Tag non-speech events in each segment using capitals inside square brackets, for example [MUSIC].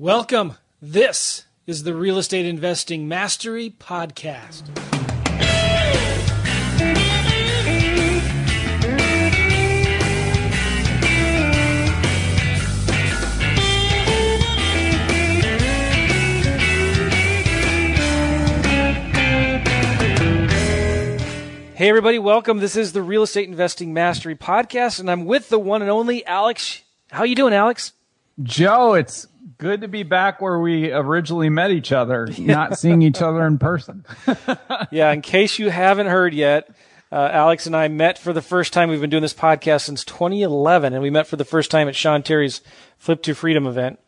Welcome. This is the Real Estate Investing Mastery Podcast. Hey, everybody, welcome. This is the Real Estate Investing Mastery Podcast, and I'm with the one and only Alex. How are you doing, Alex? Joe, it's good to be back where we originally met each other, [LAUGHS] not seeing each other in person. [LAUGHS] yeah, in case you haven't heard yet, uh, Alex and I met for the first time. We've been doing this podcast since 2011, and we met for the first time at Sean Terry's Flip to Freedom event.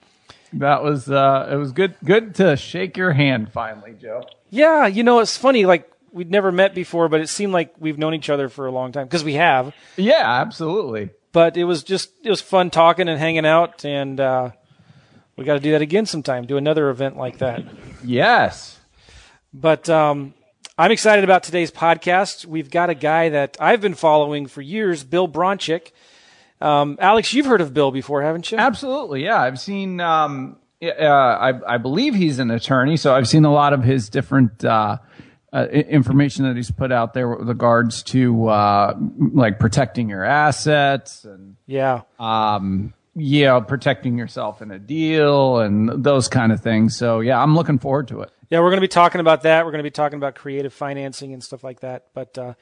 That was uh, it was good good to shake your hand finally, Joe. Yeah, you know it's funny. Like we'd never met before, but it seemed like we've known each other for a long time because we have. Yeah, absolutely. But it was just it was fun talking and hanging out, and uh, we got to do that again sometime. Do another event like that. Yes. But um, I'm excited about today's podcast. We've got a guy that I've been following for years, Bill Bronchick. Um, Alex, you've heard of Bill before, haven't you? Absolutely. Yeah, I've seen. Um, uh, I, I believe he's an attorney, so I've seen a lot of his different. Uh, uh, information that he's put out there with regards to uh, like protecting your assets and yeah, um, yeah, protecting yourself in a deal and those kind of things. So yeah, I'm looking forward to it. Yeah, we're going to be talking about that. We're going to be talking about creative financing and stuff like that. But uh,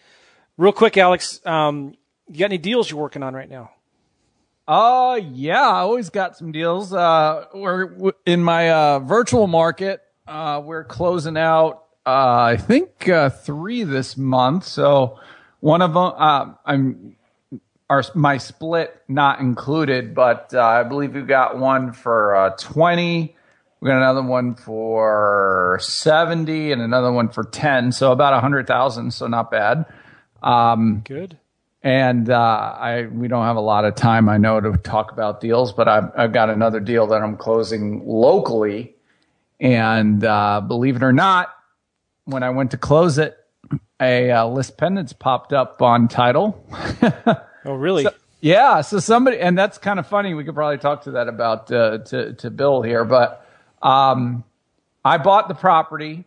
real quick, Alex, um, you got any deals you're working on right now? Uh, yeah, I always got some deals. Uh, we're in my uh, virtual market. Uh, we're closing out uh, I think uh, three this month. So one of them, uh, I'm our my split not included, but uh, I believe we got one for uh, twenty. We got another one for seventy, and another one for ten. So about a hundred thousand. So not bad. Um, Good. And uh, I we don't have a lot of time, I know, to talk about deals, but I've, I've got another deal that I'm closing locally, and believe it or not, when I went to close it, a uh, lis pendens popped up on title. [LAUGHS] oh, really? So, yeah. So somebody, and that's kind of funny. We could probably talk to that about uh, to to Bill here, but um, I bought the property,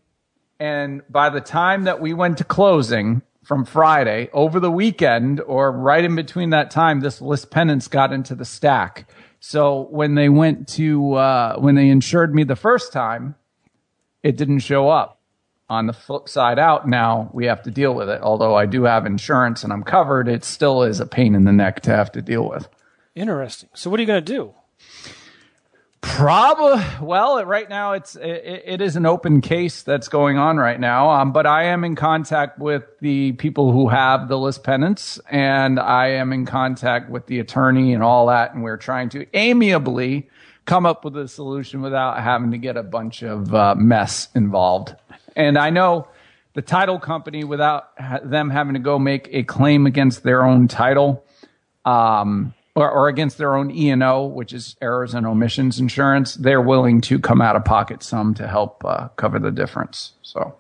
and by the time that we went to closing from Friday over the weekend, or right in between that time, this lis pendens got into the stack. So when they went to uh, when they insured me the first time, it didn't show up on the flip side out now we have to deal with it although i do have insurance and i'm covered it still is a pain in the neck to have to deal with interesting so what are you going to do Probably. Well, right now it's it, it is an open case that's going on right now. Um, but I am in contact with the people who have the lis pendens, and I am in contact with the attorney and all that, and we're trying to amiably come up with a solution without having to get a bunch of uh, mess involved. And I know the title company, without them having to go make a claim against their own title, um, or, or, against their own E and O, which is errors and omissions insurance, they're willing to come out of pocket some to help uh, cover the difference. So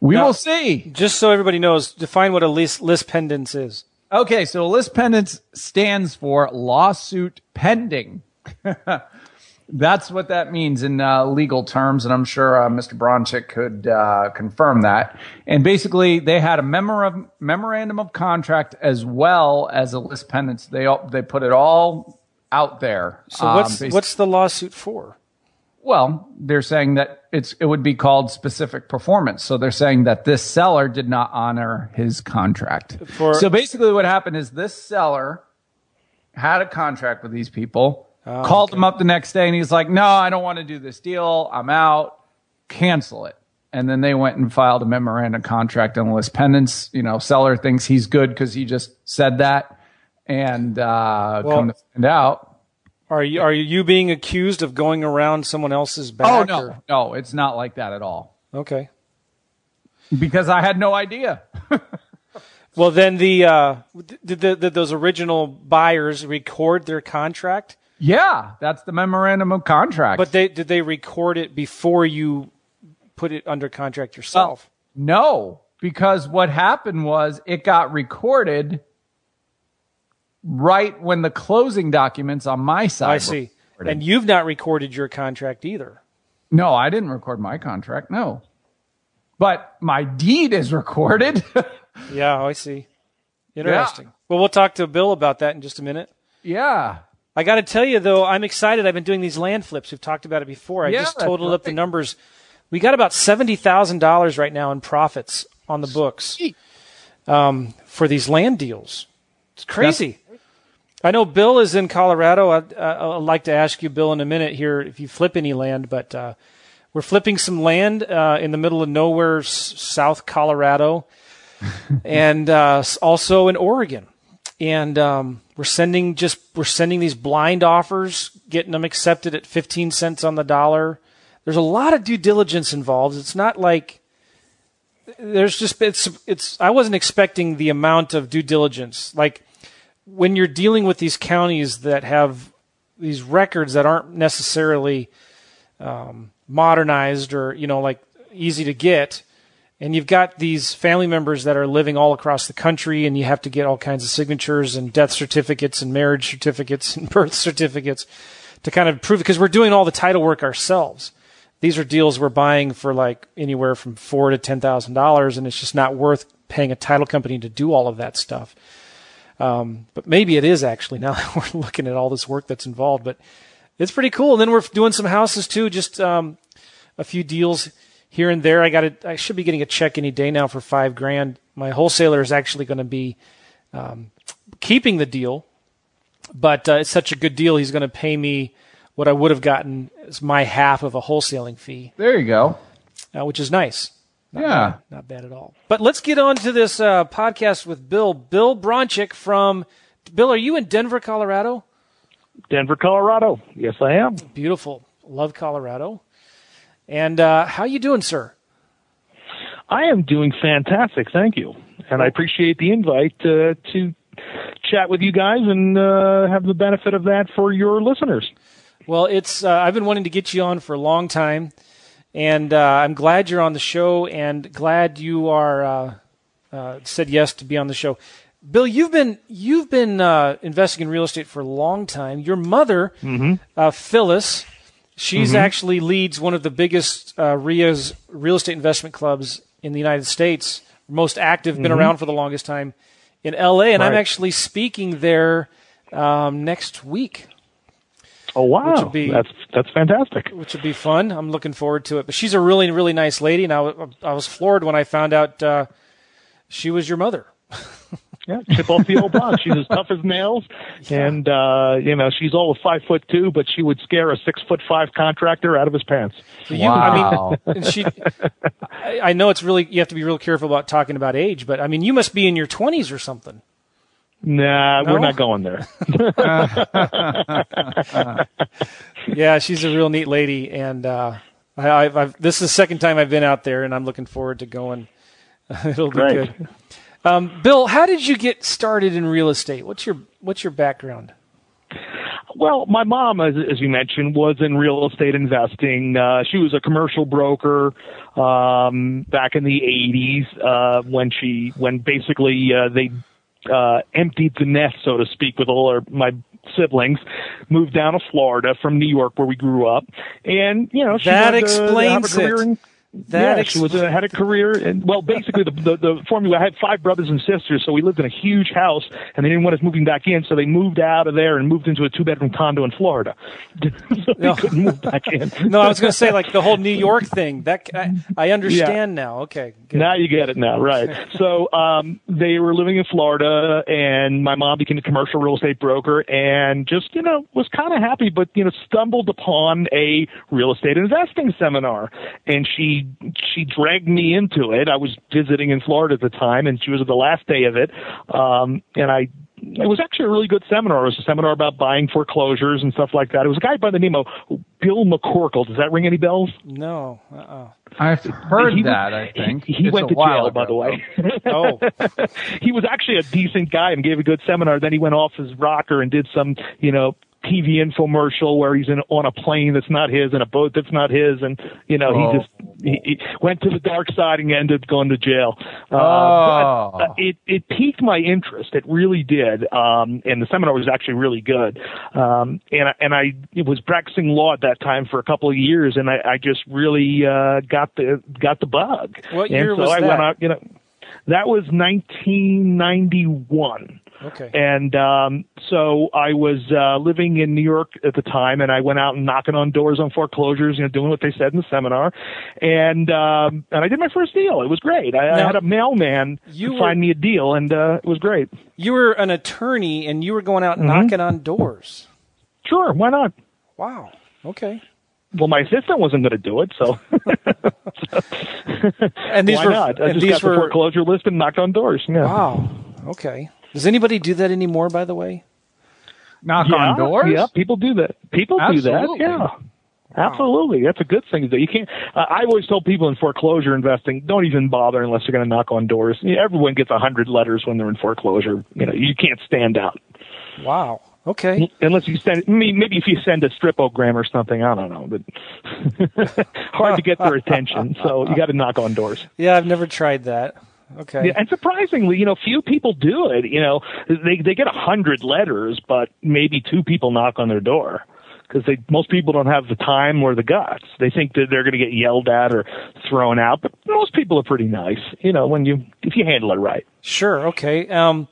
we now, will see. Just so everybody knows, define what a list, lis pendens is. Okay, so a lis pendens stands for lawsuit pending. [LAUGHS] That's what that means in uh, legal terms, and I'm sure uh, Mr. Bronchick could uh, confirm that. And basically, they had a memorandum, memorandum of contract as well as a lis pendens. They all, they put it all out there. So what's um, what's the lawsuit for? Well, they're saying that it's it would be called specific performance. So they're saying that this seller did not honor his contract. For, so basically, what happened is this seller had a contract with these people Oh, Called okay. him up the next day and he's like, no, I don't want to do this deal. I'm out. Cancel it. And then they went and filed a memorandum contract on lis pendens. You know, seller thinks he's good because he just said that. And uh, well, come to find out. Are you are you being accused of going around someone else's back? Oh no, or? no, it's not like that at all. Okay. Because I had no idea. well, then the uh, did, the, did those original buyers record their contract? Yeah, that's the memorandum of contract. But they did they record it before you put it under contract yourself? Uh, no, because what happened was it got recorded right when the closing documents on my side. I see. and you've not recorded your contract either. No, I didn't record my contract. No, but my deed is recorded. [LAUGHS] yeah, I see. Interesting. Yeah. Well, we'll talk to Bill about that in just a minute. Yeah. I got to tell you though, I'm excited. I've been doing these land flips. We've talked about it before. I yeah, just totaled right. up the numbers. We got about seventy thousand dollars right now in profits on the books um, for these land deals. It's crazy. That's- I know Bill is in Colorado. I, would like to ask you, Bill, in a minute here if you flip any land, but uh, we're flipping some land uh, in the middle of nowhere, s- South Colorado, [LAUGHS] and uh, also in Oregon. And um, we're sending just we're sending these blind offers, getting them accepted at 15 cents on the dollar. There's a lot of due diligence involved. It's not like there's just it's it's I wasn't expecting the amount of due diligence. Like when you're dealing with these counties that have these records that aren't necessarily um, modernized or you know like easy to get, and you've got these family members that are living all across the country, and you have to get all kinds of signatures and death certificates and marriage certificates and [LAUGHS] birth certificates to kind of prove it because we're doing all the title work ourselves. These are deals we're buying for like anywhere from four to ten thousand dollars, and it's just not worth paying a title company to do all of that stuff. Um, but maybe it is actually [LAUGHS] now that we're looking at all this work that's involved. But it's pretty cool. And then we're doing some houses too, just um, a few deals here and there. I got it. I should be getting a check any day now for five grand. My wholesaler is actually going to be um, keeping the deal, but uh, it's such a good deal. He's going to pay me what I would have gotten as my half of a wholesaling fee. There you go. Uh, which is nice. Not yeah, bad, not bad at all. But let's get on to this uh, podcast with Bill. Bill Bronchick from Bill. Are you in Denver, Colorado? Denver, Colorado. Yes, I am. Beautiful. Love Colorado. And uh, how you doing, sir? I am doing fantastic. Thank you, and I appreciate the invite uh, to chat with you guys and uh, have the benefit of that for your listeners. Well, it's uh, I've been wanting to get you on for a long time and uh, I'm glad you're on the show, and glad you are uh, uh, said yes to be on the show. Bill, you've been you've been uh, investing in real estate for a long time. Your mother, mm-hmm. Uh, Phyllis, she's mm-hmm. actually leads one of the biggest uh, RIA's real estate investment clubs in the United States, most active, been mm-hmm. around for the longest time in LA, and right. I'm actually speaking there um, next week. Oh wow, be, that's that's fantastic. Which would be fun. I'm looking forward to it. But she's a really really nice lady, and I, I was floored when I found out uh, she was your mother. [LAUGHS] yeah, chip off the old block. She's as tough as nails, [LAUGHS] and uh, you know she's all of five foot two, but she would scare a six foot five contractor out of his pants. So you, wow. I mean, [LAUGHS] she. I, I know it's really you have to be real careful about talking about age, but I mean you must be in your twenties or something. Nah, no? we're not going there. [LAUGHS] yeah, she's a real neat lady, and uh, I, I've, I've, this is the second time I've been out there, and I'm looking forward to going. It'll be Great. good. Um, Bill, how did you get started in real estate? What's your What's your background? Well, my mom, as, as you mentioned, was in real estate investing. Uh, she was a commercial broker um, back in the '80s uh, when she when basically uh, they uh, emptied the nest, so to speak, with all our, my siblings, moved down to Florida from New York, where we grew up, and you know she that explains have a career it. In, that yeah, ex- she was uh, had a career, and well, basically the, the the formula. I had five brothers and sisters, so we lived in a huge house, and they didn't want us moving back in, so they moved out of there and moved into a two bedroom condo in Florida. [LAUGHS] so no. couldn't move back in. [LAUGHS] no, I was going to say like the whole New York thing. That I, I understand yeah. now. Okay, good. now you get it now, right? [LAUGHS] so um, they were living in Florida, and my mom became a commercial real estate broker, and just you know was kind of happy, but you know stumbled upon a real estate investing seminar, and she she dragged me into it. I was visiting in Florida at the time, and she was at the last day of it. Um, and I it was actually a really good seminar. It was a seminar about buying foreclosures and stuff like that. It was a guy by the name of Bill McCorkle. Does that ring any bells? No. Uh-uh. I've heard he, that, I think. He, he went to jail, ago, by the way. oh. [LAUGHS] [LAUGHS] he was actually a decent guy and gave a good seminar. Then he went off his rocker and did some, you know, TV infomercial where he's in on a plane that's not his and a boat that's not his, and you know oh. he just he, he, went to the dark side and ended up going to jail. Uh, oh. But, uh, it it piqued my interest. It really did. Um, and the seminar was actually really good. Um, and I, and I was practicing law at that time for a couple of years, and I, I just really uh, got the got the bug. What year and so was I that? went out. You know, that was 1991. Okay. And um, so I was uh, living in New York at the time, and I went out and knocking on doors on foreclosures, you know, doing what they said in the seminar, and um, and I did my first deal. It was great. I, I had a mailman you were- find me a deal, and uh, it was great. You were an attorney and you were going Mm-hmm. out knocking on doors. Sure, why not? Wow. Okay. Well, my assistant wasn't going to do it, so [LAUGHS] And these why were not? I just these got the foreclosure list and knocked on doors. Yeah. Wow. Okay. Does anybody do that anymore by the way? Knock yeah, on doors. Yeah, people do that. People do that. Absolutely. Yeah. Absolutely, that's a good thing to do. You can't. Uh, I've always told people in foreclosure investing, don't even bother unless you're going to knock on doors. Everyone gets a hundred letters when they're in foreclosure. You know, you can't stand out Wow. Okay. unless you send. Maybe if you send a stripogram or something, I don't know, but [LAUGHS] hard to get their attention. So you got to knock on doors. Yeah, I've never tried that. Okay. Yeah, and surprisingly, you know, few people do it. You know, they they get a hundred letters, but maybe two people knock on their door because they most people don't have the time or the guts. They think that they're going to get yelled at or thrown out, but most people are pretty nice. You know, when you if you handle it right. Sure. Okay. Um,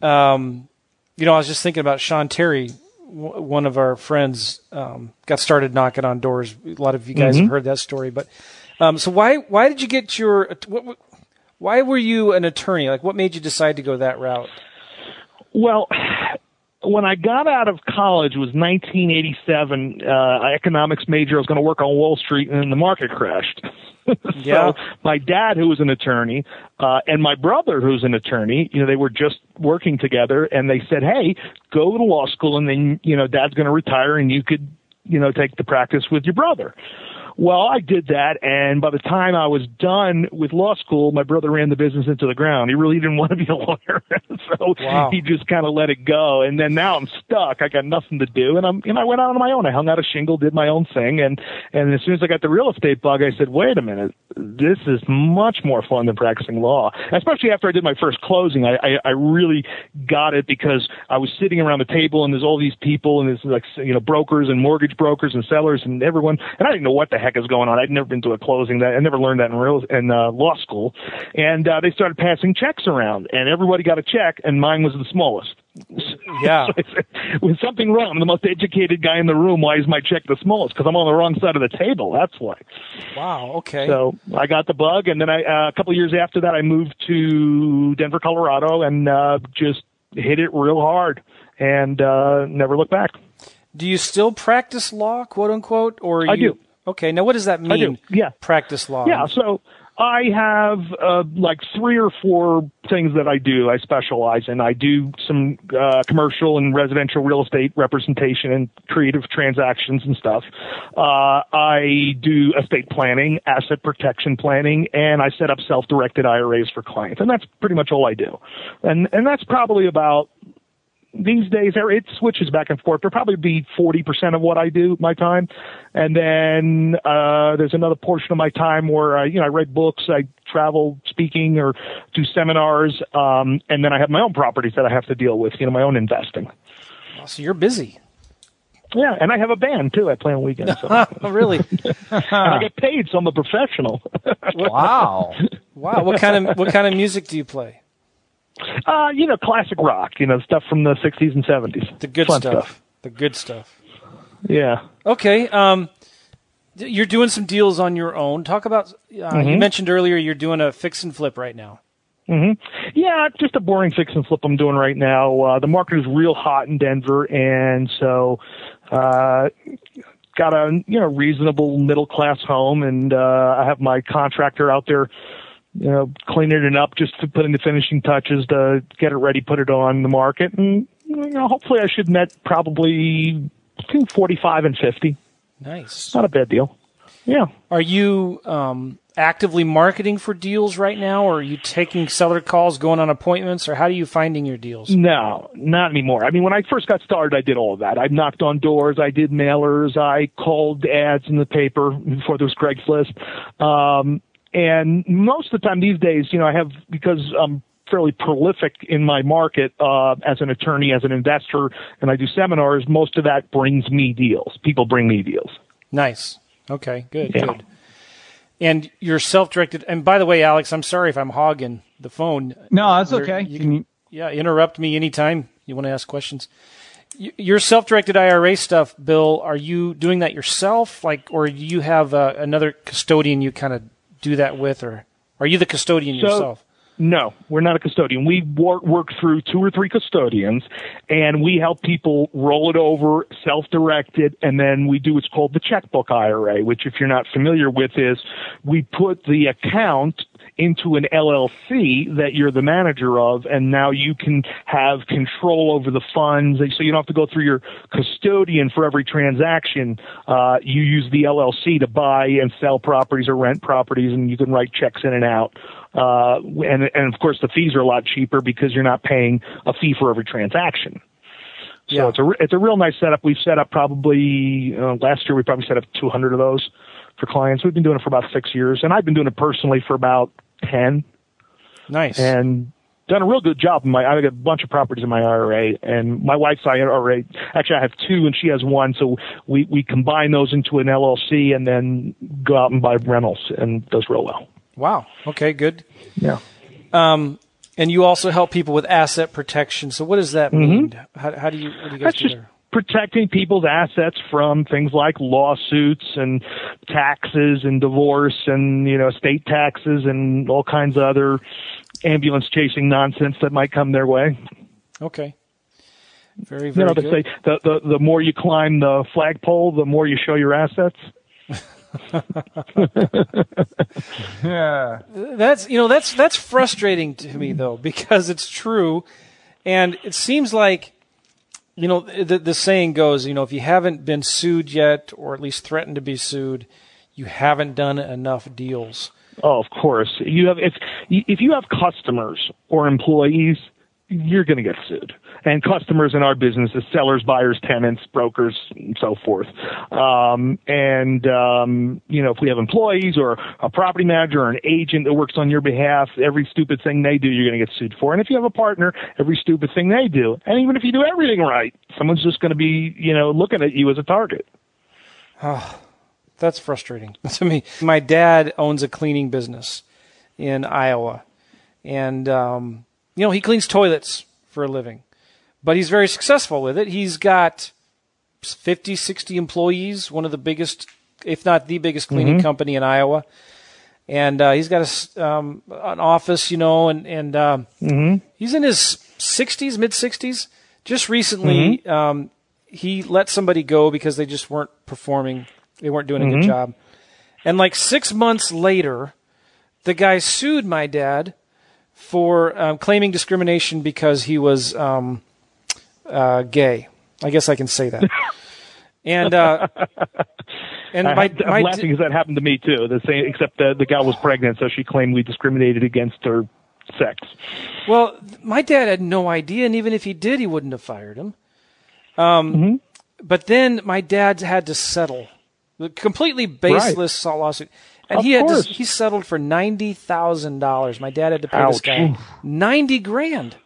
um, you know, I was just thinking about Sean Terry. w- One of our friends um, got started knocking on doors. A lot of you guys have heard that story, but um, so why why did you get your what, what- why were you an attorney? Like, what made you decide to go that route? Well, when I got out of college was 1987. Uh, economics major. I was going to work on Wall Street, and then the market crashed. [LAUGHS] Yeah. So my dad, who was an attorney, uh, and my brother, who's an attorney, you know, they were just working together, and they said, "Hey, go to law school, and then you know, Dad's going to retire, and you could, you know, take the practice with your brother." Well, I did that, and by the time I was done with law school, my brother ran the business into the ground. He really didn't [LAUGHS] want to be a lawyer, [LAUGHS] so Wow. he just kind of let it go. And then now I'm stuck. I got nothing to do, and I'm, you know, I went out on my own. I hung out a shingle, did my own thing, and and as soon as I got the real estate bug, I said, wait a minute, this is much more fun than practicing law. Especially after I did my first closing, I I, I really got it because I was sitting around the table, and there's all these people, and there's like you know brokers and mortgage brokers and sellers and everyone, and I didn't know what the heck is going on. I'd never been to a closing that I never learned that in real in uh, law school, and uh, they started passing checks around, and everybody got a check, and mine was the smallest. Yeah. [LAUGHS] So I said, Was something wrong? I'm the most educated guy in the room. Why is my check the smallest? Because I'm on the wrong side of the table. That's why. Wow. Okay. So I got the bug, and then I uh, a couple of years after that, I moved to Denver, Colorado, and uh, just hit it real hard, and uh, never looked back. do you still practice law, quote unquote, or I you? do. Okay. Now, what does that mean? I do, yeah. Practice law. Yeah, so I have uh, like three or four things that I do. I specialize in. I do some uh, commercial and residential real estate representation and creative transactions and stuff. Uh, I do estate planning, asset protection planning, and I set up self-directed IRAs for clients. And that's pretty much all I do. And and that's probably about these days it switches back and forth. There'll probably be 40% of what I do, my time. And then, uh, there's another portion of my time where I, you know, I write books, I travel speaking or do seminars. Um, and then I have my own properties that I have to deal with, you know, my own investing. So you're busy. Yeah. And I have a band too. I play on weekends. So. and [LAUGHS] Oh, really? [LAUGHS] I get paid, so I'm a professional. [LAUGHS] Wow. Wow. What kind of what kind of music do you play? Uh, you know, classic rock, you know, stuff from the 60s and 70s. The good Fun stuff. The good stuff. Yeah. Okay. Um, you're doing some deals on your own. Talk about. Uh, You mentioned earlier you're doing a fix and flip right now. Mm-hmm. Yeah, just a boring fix and flip I'm doing right now. Uh, the market is real hot in Denver, and so uh, got a you know reasonable middle class home, and uh, I have my contractor out there, you know, cleaning it up, just to put in the finishing touches to get it ready, put it on the market, and you know, hopefully I should net probably between forty five and fifty. Nice. Not a bad deal. Yeah. Are you um, actively marketing for deals right now, or are you taking seller calls, going on appointments, or how are you finding your deals? No, not anymore. I mean, when I first got started, I did all of that. I knocked on doors, I did mailers, I called ads in the paper before there was Craigslist. Um, and most of the time these days, you know, I have because I'm fairly prolific in my market uh, as an attorney, as an investor, and I do seminars. Most of that brings me deals. People bring me deals. Nice. Okay. Good. Yeah. Good. And you're self-directed. And by the way, Alex, I'm sorry if I'm hogging the phone. No, that's okay. You can, you... yeah, interrupt me anytime you want to ask questions. Your self-directed IRA stuff, Bill. Are you doing that yourself, like, or do you have uh, another custodian you kind of do that with, or are you the custodian so, yourself? No, we're not a custodian. We work, work through two or three custodians, and we help people roll it over, self-directed, and then we do what's called the checkbook IRA, which, if you're not familiar with, is we put the account into an LLC that you're the manager of, and now you can have control over the funds. So you don't have to go through your custodian for every transaction. Uh, you use the LLC to buy and sell properties or rent properties, and you can write checks in and out. Uh, and, and of course, the fees are a lot cheaper because you're not paying a fee for every transaction. So yeah. it's a it's a real nice setup. We've set up probably uh, last year we probably set up 200 of those for clients. We've been doing it for about six years, and I've been doing it personally for about ten. Nice. And done a real good job. My I got a bunch of properties in my IRA, and my wife's IRA. Actually, I have two, and she has one. So we we combine those into an LLC, and then go out and buy rentals, and does real well. Wow. Okay. Good. Yeah. Um, and you also help people with asset protection. So what does that mean? Mm-hmm. How, how, do you? What do you guys That's do there? Protecting people's assets from things like lawsuits and taxes and divorce and you know state taxes and all kinds of other ambulance chasing nonsense that might come their way. Okay. Very very you know, good. Say, the, the the more you climb the flagpole, the more you show your assets. [LAUGHS] yeah. That's you know that's that's frustrating to me though because it's true and it seems like you know, the, the saying goes, you know, if you haven't been sued yet, or at least threatened to be sued, you haven't done enough deals. Oh, of course. You have if if you have customers or employees, you're going to get sued and customers in our business is sellers, buyers, tenants, brokers, and so forth. Um, and um, you know, if we have employees or a property manager or an agent that works on your behalf, every stupid thing they do, you're going to get sued for. And if you have a partner, every stupid thing they do, and even if you do everything right, someone's just going to be, you know, looking at you as a target. Oh, that's frustrating [LAUGHS] to me. My dad owns a cleaning business in Iowa, and um, you know he cleans toilets for a living but he's very successful with it. He's got 50, 60 employees, one of the biggest, if not the biggest cleaning mm-hmm. company in Iowa. And uh, he's got a, um, an office, you know, and, and uh, mm-hmm. he's in his 60s, mid 60s. Just recently, mm-hmm. um, he let somebody go because they just weren't performing, they weren't doing a good mm-hmm. job. And like six months later, the guy sued my dad for um, claiming discrimination because he was um, uh, gay. I guess I can say that. [LAUGHS] and uh, and my, I'm my laughing because that happened to me too. The same, except the the gal was pregnant, so she claimed we discriminated against her sex. Well, my dad had no idea, and even if he did, he wouldn't have fired him. Um, mm-hmm. But then my dad had to settle the completely baseless right. lawsuit, and of he had to, he settled for ninety thousand dollars. My dad had to pay Ouch. this guy ninety grand.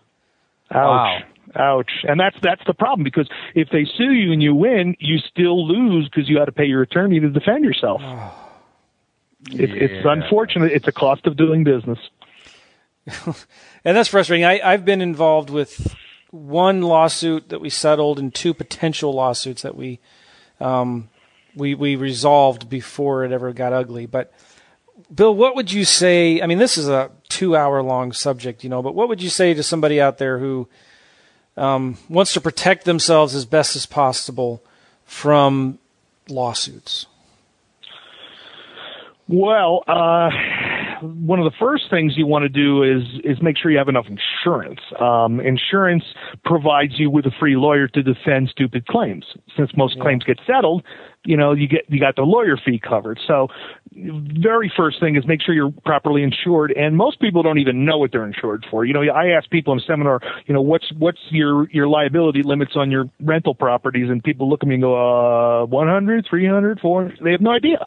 Ouch. Wow. Ouch. And that's that's the problem because if they sue you and you win, you still lose because you had to pay your attorney to defend yourself. Oh, it, yeah. It's unfortunate. It's a cost of doing business. [LAUGHS] and that's frustrating. I, I've been involved with one lawsuit that we settled and two potential lawsuits that we um, we we resolved before it ever got ugly. But Bill, what would you say? I mean, this is a two-hour long subject, you know, but what would you say to somebody out there who um, wants to protect themselves as best as possible from lawsuits? Well, uh, one of the first things you want to do is is make sure you have enough insurance. Um, insurance provides you with a free lawyer to defend stupid claims. Since most yeah. claims get settled, you know you get you got the lawyer fee covered. So very first thing is make sure you're properly insured and most people don't even know what they're insured for you know i ask people in a seminar you know what's what's your your liability limits on your rental properties and people look at me and go uh 100 300 400 they have no idea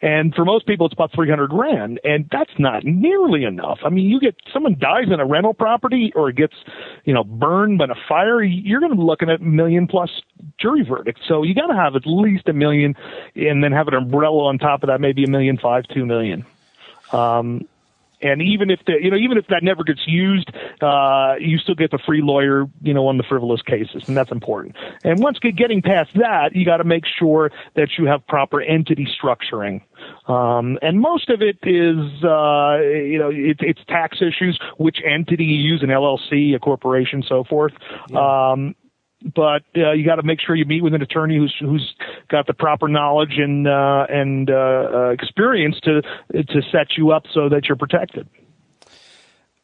and for most people it's about 300 grand and that's not nearly enough i mean you get someone dies in a rental property or gets you know burned by a fire you're going to be looking at million plus jury verdict so you got to have at least a million and then have an umbrella on top of that maybe a million five, two million. Um, and even if the, you know, even if that never gets used, uh, you still get the free lawyer, you know, on the frivolous cases, and that's important. And once getting past that, you got to make sure that you have proper entity structuring. Um, and most of it is, uh, you know, it, it's tax issues, which entity you use, an LLC, a corporation, so forth. Yeah. Um, but uh, you got to make sure you meet with an attorney who's who's got the proper knowledge and uh, and uh, uh, experience to to set you up so that you're protected.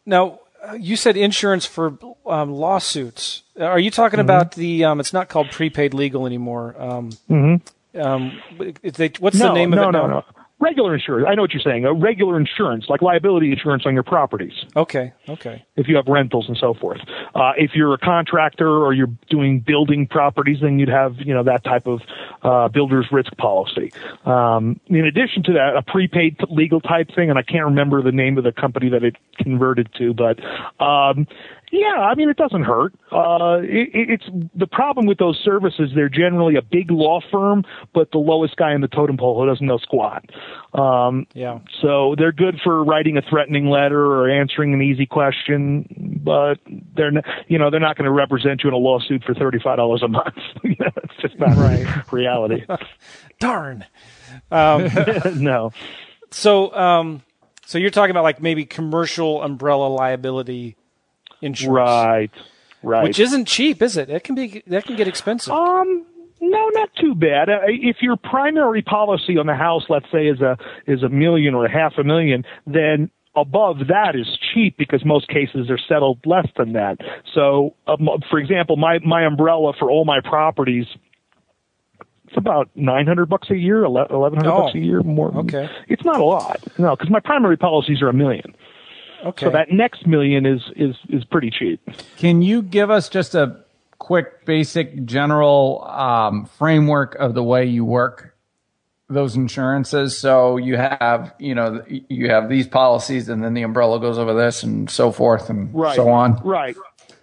Now, you said insurance for um, lawsuits. Are you talking mm-hmm. about the? Um, it's not called prepaid legal anymore. Um, mm-hmm. Um, they, what's no, the name no, of it? No, no, no regular insurance. I know what you're saying. A regular insurance, like liability insurance on your properties. Okay. Okay. If you have rentals and so forth. Uh, if you're a contractor or you're doing building properties, then you'd have you know that type of uh, builder's risk policy. Um, in addition to that, a prepaid legal type thing, and I can't remember the name of the company that it converted to, but um, yeah, I mean, it doesn't hurt. Uh, it, it's the problem with those services. They're generally a big law firm, but the lowest guy in the totem pole who doesn't know squat. Um, yeah. So they're good for writing a threatening letter or answering an easy question, but they're not, you know they're not going to represent you in a lawsuit for thirty five dollars a month. [LAUGHS] It's just not right reality. [LAUGHS] Darn. Um, [LAUGHS] no. So, um, so you're talking about like maybe commercial umbrella liability insurance. Right. Right. Which isn't cheap, is it? It can be that can get expensive. Um no, not too bad. Uh, if your primary policy on the house, let's say, is a is a million or a half a million, then above that is cheap because most cases are settled less than that. So, um, for example, my my umbrella for all my properties it's about 900 bucks a year, 1100 oh, bucks a year more. Okay. It's not a lot. No, cuz my primary policies are a million. Okay. So that next million is is is pretty cheap. Can you give us just a quick, basic, general um, framework of the way you work those insurances? So you have you know you have these policies, and then the umbrella goes over this, and so forth, and right. so on. Right.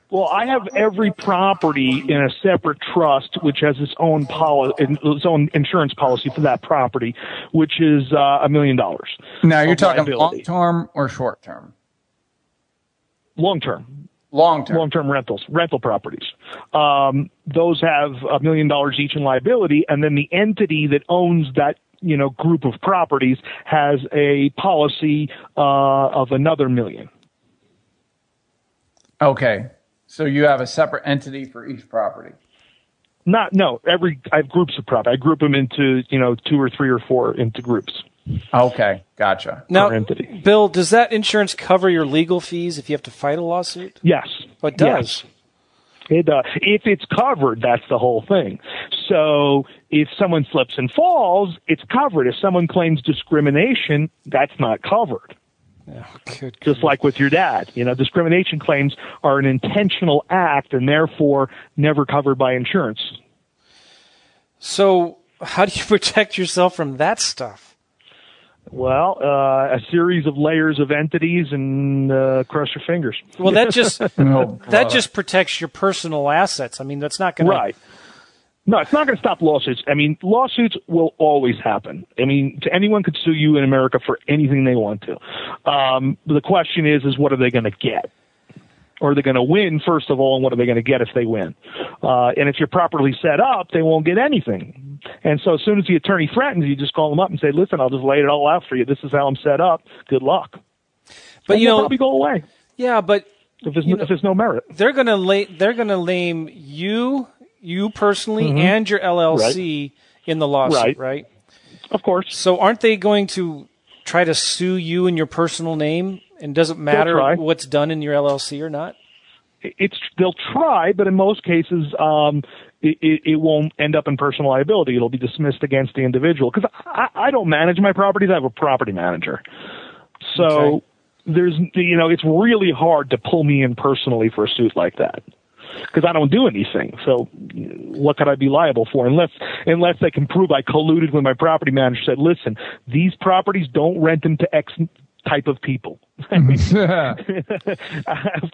Well, I have every property in a separate trust, which has its own policy, its own insurance policy for that property, which is uh, a million dollars. Now you're talking long term or short term? Long term. Long term. Long term rentals, rental properties. Um, those have a million dollars each in liability, and then the entity that owns that you know group of properties has a policy uh, of another million. Okay, so you have a separate entity for each property. Not no. Every I have groups of property. I group them into you know two or three or four into groups. Okay, gotcha. Now, Bill, does that insurance cover your legal fees if you have to fight a lawsuit? Yes. Oh, it does. Yes. It, uh, if it's covered, that's the whole thing. So if someone slips and falls, it's covered. If someone claims discrimination, that's not covered. Oh, good, Just like with your dad, you know, discrimination claims are an intentional act and therefore never covered by insurance. So, how do you [LAUGHS] protect yourself from that stuff? Well, uh, a series of layers of entities and uh, cross your fingers. Well, that just [LAUGHS] oh, that just protects your personal assets. I mean, that's not going right. No, it's not going to stop lawsuits. I mean, lawsuits will always happen. I mean, anyone could sue you in America for anything they want to. Um, the question is, is what are they going to get? Or are they going to win, first of all, and what are they going to get if they win? Uh, and if you're properly set up, they won't get anything. And so as soon as the attorney threatens, you just call them up and say, listen, I'll just lay it all out for you. This is how I'm set up. Good luck. But and you know, probably go away. Yeah, but if there's, no, know, if there's no merit, they're going to lay, they're going to lame you, you personally, mm-hmm. and your LLC right. in the lawsuit, right. right? Of course. So aren't they going to try to sue you in your personal name, and doesn't matter what's done in your LLC or not? It's they'll try, but in most cases, um, it, it, it, won't end up in personal liability. It'll be dismissed against the individual because I, I don't manage my properties. I have a property manager, so okay. there's you know it's really hard to pull me in personally for a suit like that because I don't do anything. So what could I be liable for unless unless they can prove I colluded with my property manager said, listen, these properties don't rent them to X type of people. [LAUGHS] of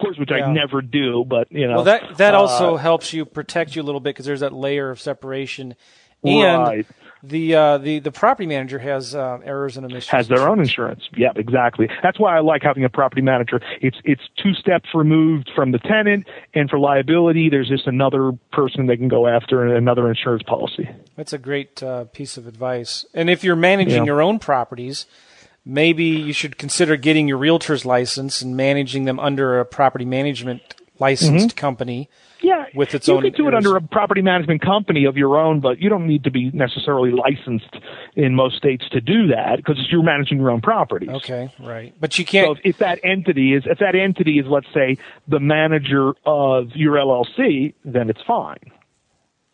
course, which yeah. I never do, but you know. Well, that that uh, also helps you protect you a little bit because there's that layer of separation, and right the uh, the the property manager has uh, errors and omissions. Has their own insurance. Yeah, exactly. That's why I like having a property manager. It's it's two steps removed from the tenant, and for liability, there's just another person they can go after and another insurance policy. That's a great uh, piece of advice. And if you're managing yeah. your own properties, maybe you should consider getting your realtor's license and managing them under a property management licensed mm-hmm. company yeah, with its you own. You can do it under a property management company of your own, but you don't need to be necessarily licensed in most states to do that because you're managing your own properties. Okay, right. But you can't. So if that entity is, if that entity is, let's say, the manager of your LLC, then it's fine.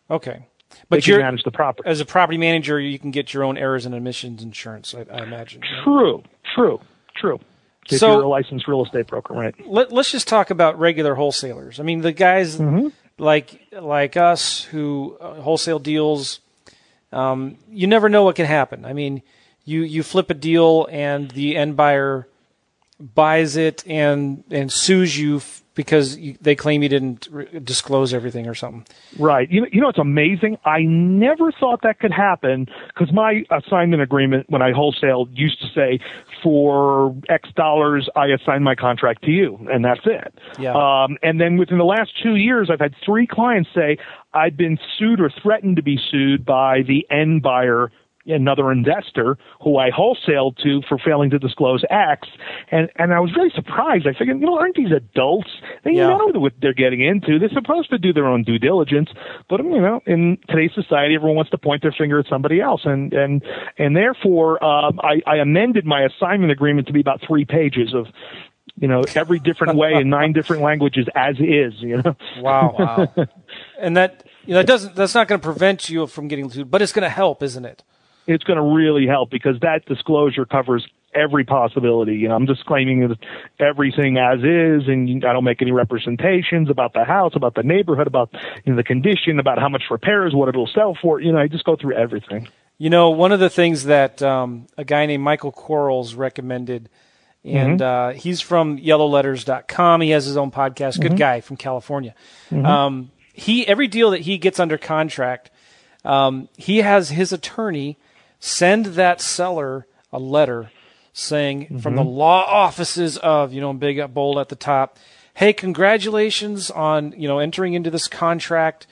Okay. But you manage the property as a property manager. You can get your own errors and omissions insurance. I, I imagine. True. True. True if so, you're a licensed real estate broker, right? Let, us just talk about regular wholesalers. I mean, the guys mm-hmm. like like us who uh, wholesale deals. Um, you never know what can happen. I mean, you you flip a deal and the end buyer buys it and and sues you because you, they claim you didn't re- disclose everything or something. Right. You know, you know, it's amazing. I never thought that could happen because my assignment agreement when I wholesale used to say, for X dollars, I assign my contract to you, and that's it. Yeah. Um, and then within the last two years, I've had three clients say, I've been sued or threatened to be sued by the end buyer another investor who I wholesaled to for failing to disclose X. And, and I was really surprised. I figured, you know, aren't these adults? They yeah. know what they're getting into. They're supposed to do their own due diligence. But, you know, in today's society, everyone wants to point their finger at somebody else. And, and, and therefore, um, I, I amended my assignment agreement to be about three pages of, you know, every different way in nine different languages as is, you know. Wow. wow. [LAUGHS] and that, you know, that doesn't, that's not going to prevent you from getting sued, but it's going to help, isn't it? It's going to really help because that disclosure covers every possibility. You know, I'm disclaiming everything as is, and I don't make any representations about the house, about the neighborhood, about you know, the condition, about how much repairs, what it'll sell for. You know, I just go through everything. You know, one of the things that um, a guy named Michael Quarles recommended, and mm-hmm. uh, he's from YellowLetters.com. He has his own podcast. Good mm-hmm. guy from California. Mm-hmm. Um, he every deal that he gets under contract, um, he has his attorney send that seller a letter saying mm-hmm. from the law offices of, you know, big bold at the top, hey, congratulations on, you know, entering into this contract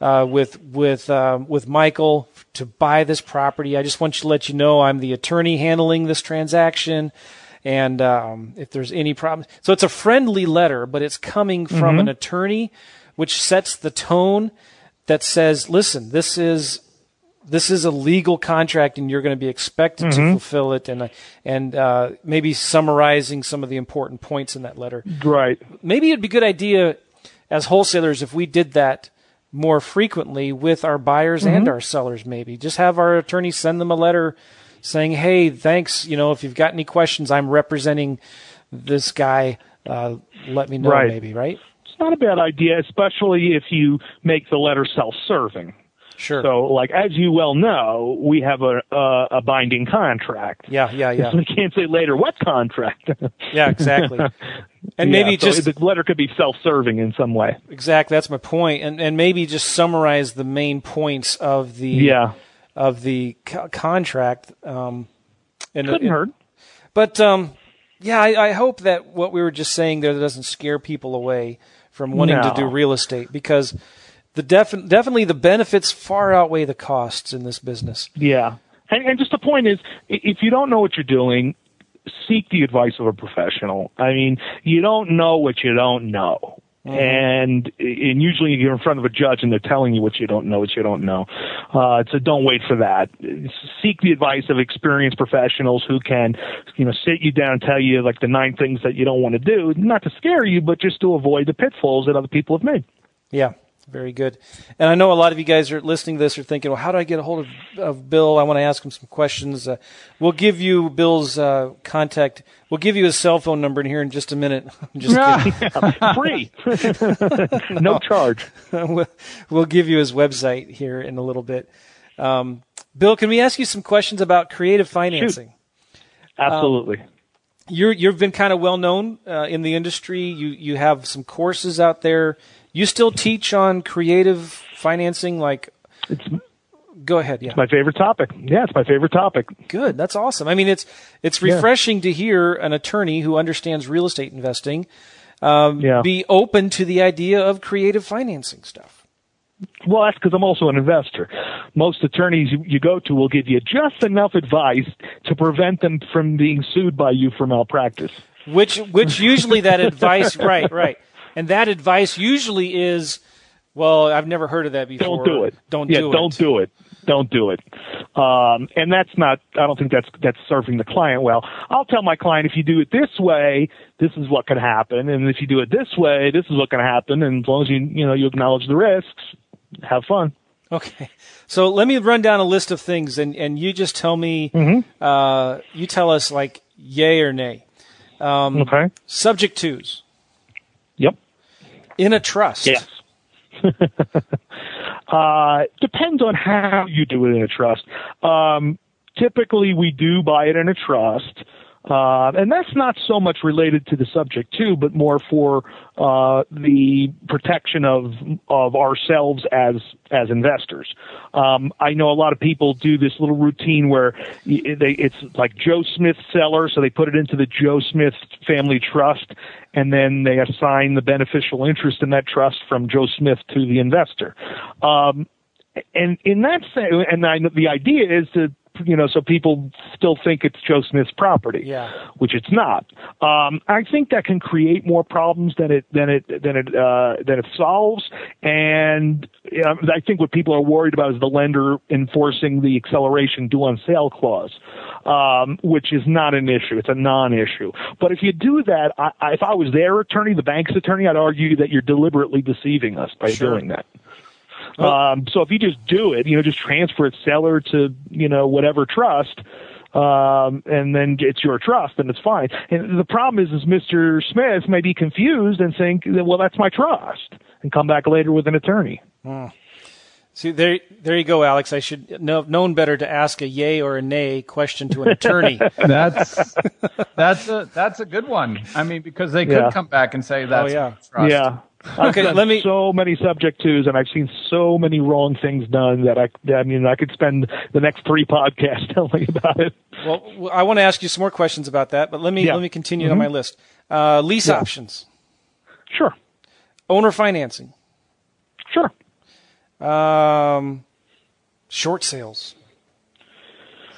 uh, with with uh, with Michael to buy this property. I just want you to let you know I'm the attorney handling this transaction. And um, if there's any problems, so it's a friendly letter, but it's coming from mm-hmm. an attorney, which sets the tone that says, "Listen, this is this is a legal contract and you're going to be expected mm-hmm. to fulfill it and and uh, maybe summarizing some of the important points in that letter. Right. Maybe it'd be a good idea as wholesalers if we did that more frequently with our buyers mm-hmm. and our sellers maybe. Just have our attorney send them a letter saying, "Hey, thanks, you know, if you've got any questions, I'm representing this guy. Uh, let me know right. maybe, right?" It's not a bad idea, especially if you make the letter self-serving. Sure. So, like as you well know, we have a uh, a binding contract. Yeah, yeah, yeah. [LAUGHS] So we can't say later what contract. yeah, exactly. [LAUGHS] And yeah, maybe so just the letter could be self-serving in some way. Exactly, that's my point. And and maybe just summarize the main points of the yeah of the co- contract. Um, and couldn't hurt. But um, yeah, I, I hope that what we were just saying there doesn't scare people away from wanting no. to do real estate because the def- definitely the benefits far outweigh the costs in this business. Yeah. And, and just the point is, if you don't know what you're doing, seek the advice of a professional. I mean, you don't know what you don't know. Mm-hmm. And and usually you're in front of a judge and they're telling you what you don't know, what you don't know. Uh, so don't wait for that. Seek the advice of experienced professionals who can, you know, sit you down and tell you like the nine things that you don't want to do, not to scare you, but just to avoid the pitfalls that other people have made. Yeah, very good. And I know a lot of you guys are listening to this are thinking, well, how do I get a hold of, of Bill? I want to ask him some questions. Uh, we'll give you Bill's uh, contact. We'll give you his cell phone number in here in just a minute. [LAUGHS] just yeah, [LAUGHS] free, [LAUGHS] no charge. we'll, we'll, give you his website here in a little bit. Um, Bill, can we ask you some questions about creative financing? Shoot. Absolutely. Um, you're, you've been kind of well known uh, in the industry. You you have some courses out there you still teach on creative financing, like. It's, Go ahead. Yeah, it's my favorite topic. Yeah, it's my favorite topic. Good. That's awesome. I mean, it's it's refreshing yeah. to hear an attorney who understands real estate investing um, yeah. be open to the idea of creative financing stuff. Well, that's because I'm also an investor. Most attorneys you, you, go to will give you just enough advice to prevent them from being sued by you for malpractice. Which, which usually that [LAUGHS] advice, right, right. And that advice usually is, well, I've never heard of that before. Don't do it. Don't yeah, do don't it. do it. Don't do it. Um, and that's not. I don't think that's that's serving the client well. I'll tell my client if you do it this way, this is what can happen, and if you do it this way, this is what can happen. And as long as you you know you acknowledge the risks, have fun. Okay, so let me run down a list of things, and, and you just tell me. Mm-hmm. Uh, you tell us like yay or nay. Um, okay. Subject twos. Yep in a trust? Yes. [LAUGHS] uh, depends on how you do it in a trust. Um, typically, we do buy it in a trust. Uh, and that's not so much related to the subject too, but more for uh, the protection of of ourselves as as investors. Um, I know a lot of people do this little routine where they, it's like Joe Smith seller, so they put it into the Joe Smith Family Trust, and then they assign the beneficial interest in that trust from Joe Smith to the investor. Um, and in that sense, and I, the idea is to you know, so people still think it's Joe Smith's property, yeah. which it's not. Um, I think that can create more problems than it than it than it uh, than it solves. And you know, I think what people are worried about is the lender enforcing the acceleration due on sale clause, um, which is not an issue. It's a non-issue. But if you do that, I, I, if I was their attorney, the bank's attorney, I'd argue that you're deliberately deceiving us by sure. doing that. Um, so if you just do it, you know, just transfer it seller to, you know, whatever trust, um, and then it's your trust, and it's fine. And the problem is, is Mr. Smith may be confused and think, well, that's my trust, and come back later with an attorney. Hmm. See, there, there you go, Alex. I should know known better to ask a yay or a nay question to an attorney. [LAUGHS] that's that's a that's a good one. I mean, because they could yeah. come back and say that's oh, yeah. trust. Yeah, okay, let me. So many subject twos, and I've seen so many wrong things done that I, I mean, I could spend the next three podcasts [LAUGHS] telling about it. Well, I want to ask you some more questions about that, but let me yeah. let me continue mm-hmm. on my list. Uh, lease yeah. options. Sure. Owner financing. Sure. Um, short sales.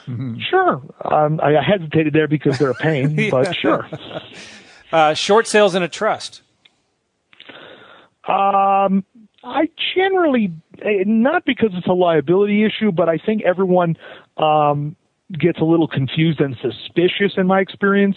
Mm-hmm. [LAUGHS] Sure. Um, I hesitated there because they're a pain, [LAUGHS] yeah. but sure. Uh, short sales in a trust. Um, I generally eh, not because it's a liability issue, but I think everyone um, gets a little confused and suspicious in my experience.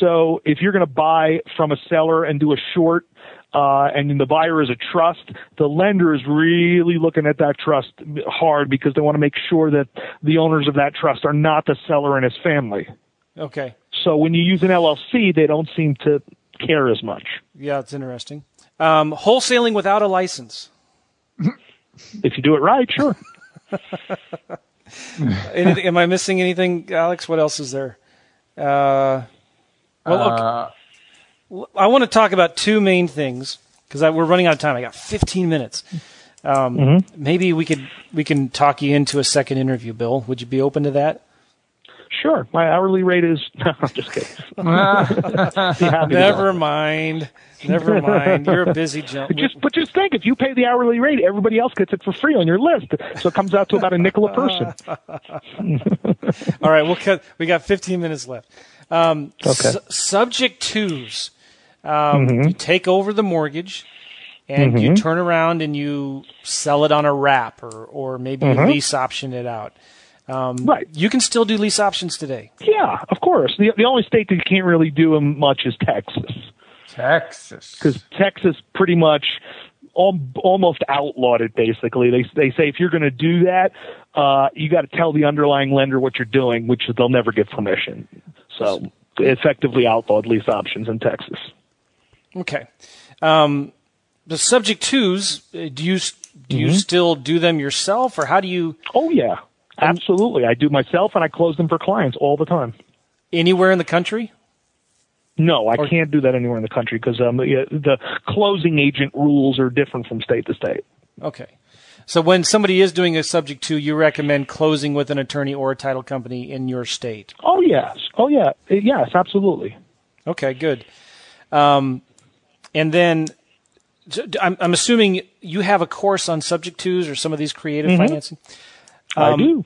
So if you're going to buy from a seller and do a short, uh, and the buyer is a trust, the lender is really looking at that trust hard because they want to make sure that the owners of that trust are not the seller and his family. Okay. So when you use an LLC, they don't seem to care as much. Yeah, it's interesting. Um, wholesaling without a license. [LAUGHS] if you do it right, sure. [LAUGHS] anything, am I missing anything, Alex? What else is there? Uh, well, uh, I want to talk about two main things because we're running out of time. I got 15 minutes. Um, mm-hmm. Maybe we could we can talk you into a second interview, Bill. Would you be open to that? Sure. My hourly rate is. [LAUGHS] No, I'm just kidding. [LAUGHS] Never mind. Never mind. You're a busy [LAUGHS] gentleman. Just, but just think, if you pay the hourly rate, everybody else gets it for free on your list. So it comes out to about a nickel a person. All right, we'll cut. We got 15 minutes left. Um, okay. Su- subject twos. Um, mm-hmm. You take over the mortgage. and mm-hmm. you turn around and you sell it on a wrap or, or maybe mm-hmm. lease option it out. Um, right. You can still do lease options today. Yeah, of course. The, the only state that you can't really do them much is Texas. Texas. Because Texas pretty much al- almost outlawed it, basically. They, they say if you're going to do that, uh, you got to tell the underlying lender what you're doing, which they'll never get permission. So effectively outlawed lease options in Texas. Okay. Um, the subject twos, uh, do you do you mm-hmm. still do them yourself, or how do you? Oh yeah, absolutely. I do myself, and I close them for clients all the time. Anywhere in the country? No, I or, can't do that anywhere in the country because um, the closing agent rules are different from state to state. Okay. So when somebody is doing a subject to, you recommend closing with an attorney or a title company in your state. Oh yes, oh yeah, yes, absolutely. Okay, good. Um, and then I'm, I'm, assuming you have a course on subject twos or some of these creative mm-hmm. financing. Um, I do.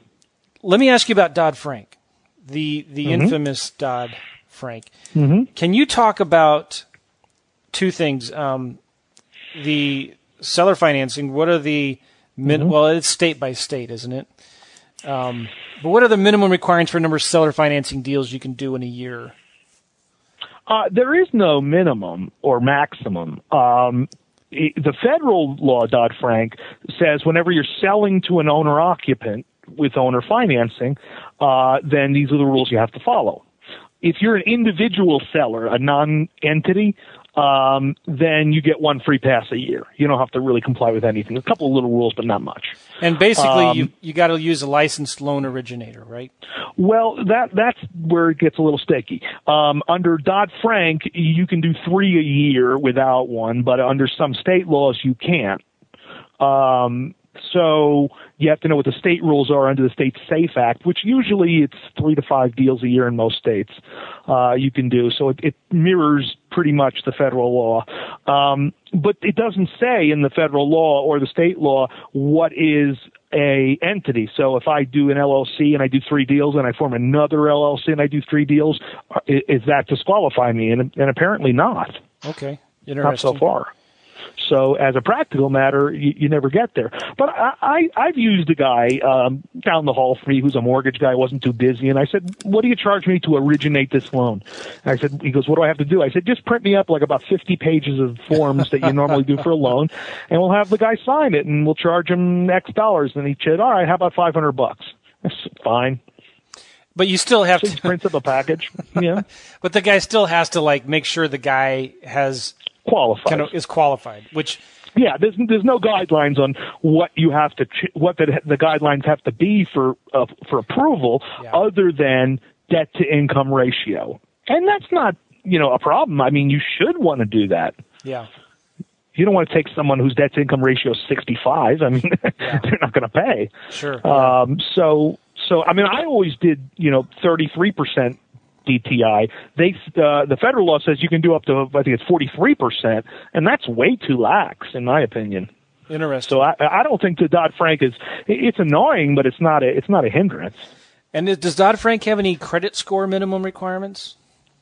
Let me ask you about Dodd Frank, the the mm-hmm. infamous Dodd Frank. Mm-hmm. Can you talk about two things? Um, the seller financing. What are the min- mm-hmm. well? It's state by state, isn't it? Um, but what are the minimum requirements for a number of seller financing deals you can do in a year? Uh, there is no minimum or maximum. Um, the federal law, Dodd Frank, says whenever you're selling to an owner occupant with owner financing, uh, then these are the rules you have to follow. If you're an individual seller, a non entity, um, then you get one free pass a year. You don't have to really comply with anything. A couple of little rules, but not much. And basically, um, you you got to use a licensed loan originator, right? Well, that that's where it gets a little sticky. Um, under Dodd Frank, you can do three a year without one, but under some state laws, you can't. Um, so you have to know what the state rules are under the State Safe Act, which usually it's three to five deals a year in most states uh, you can do. So it, it mirrors pretty much the federal law. Um, but it doesn't say in the federal law or the state law what is a entity. So if I do an LLC and I do three deals and I form another LLC and I do three deals, uh, is that disqualify me? And, and apparently not. Okay. Interesting. Not so far. So as a practical matter, you, you never get there. But I, I I've used a guy um, down the hall for me who's a mortgage guy, wasn't too busy, and I said, "What do you charge me to originate this loan?" And I said, "He goes, what do I have to do?" I said, "Just print me up like about 50 pages of forms that you normally do for a loan, and we'll have the guy sign it, and we'll charge him X dollars." And he said, "All right, how about 500 bucks?" I said, "Fine." But you still have to print up a package. Yeah. [LAUGHS] but the guy still has to like make sure the guy has qualified. Kind of is qualified, which yeah, there's there's no guidelines on what you have to what the the guidelines have to be for uh, for approval yeah. other than debt to income ratio. And that's not, you know, a problem. I mean, you should want to do that. Yeah. You don't want to take someone whose debt to income ratio is 65. I mean, [LAUGHS] yeah. they're not going to pay. Sure. Um, so so I mean, I always did, you know, 33% DTI. They uh, the federal law says you can do up to I think it's 43 percent, and that's way too lax in my opinion. Interesting. So I, I don't think the Dodd Frank is it's annoying, but it's not a it's not a hindrance. And does Dodd Frank have any credit score minimum requirements?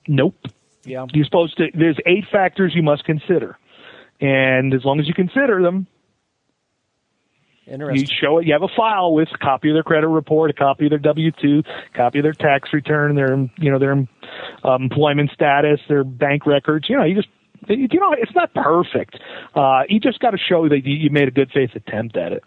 Nope. Yeah. You're supposed to. There's eight factors you must consider, and as long as you consider them, Interesting. You show it. You have a file with a copy of their credit report, a copy of their W two, copy of their tax return, their you know their um, employment status, their bank records. You know, you just you know it's not perfect. Uh, you just got to show that you made a good faith attempt at it.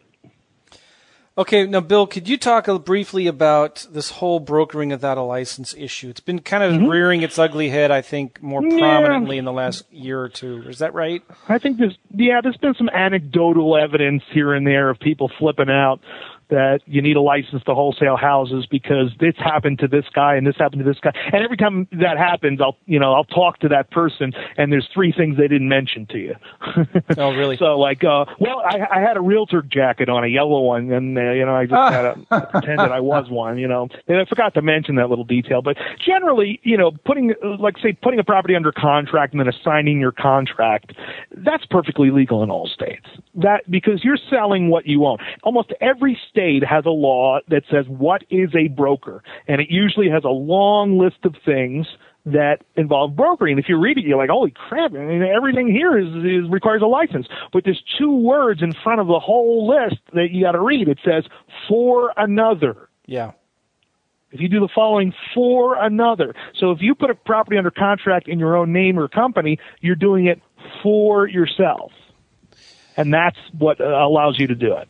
Okay, now Bill, could you talk briefly about this whole brokering without a license issue? It's been kind of mm-hmm. rearing its ugly head, I think, more yeah. prominently in the last year or two. Is that right? I think there's yeah, there's been some anecdotal evidence here and there of people flipping out that you need a license to wholesale houses because this happened to this guy and this happened to this guy. And every time that happens, I'll you know I'll talk to that person, and there's three things they didn't mention to you. [LAUGHS] oh, really? [LAUGHS] so like, uh, well, I, I had a realtor jacket on, a yellow one, and uh, you know I just had to [LAUGHS] pretend that I was one, you know. And I forgot to mention that little detail. But generally, you know, putting like say putting a property under contract and then assigning your contract, that's perfectly legal in all states. That because you're selling what you own. Almost every state state has a law that says what is a broker, and it usually has a long list of things that involve brokering. If you read it, you're like, holy crap! I mean, everything here is, is requires a license. But there's two words in front of the whole list that you got to read. It says for another. Yeah. If you do the following for another. So if you put a property under contract in your own name or company, you're doing it for yourself. And that's what uh, allows you to do it.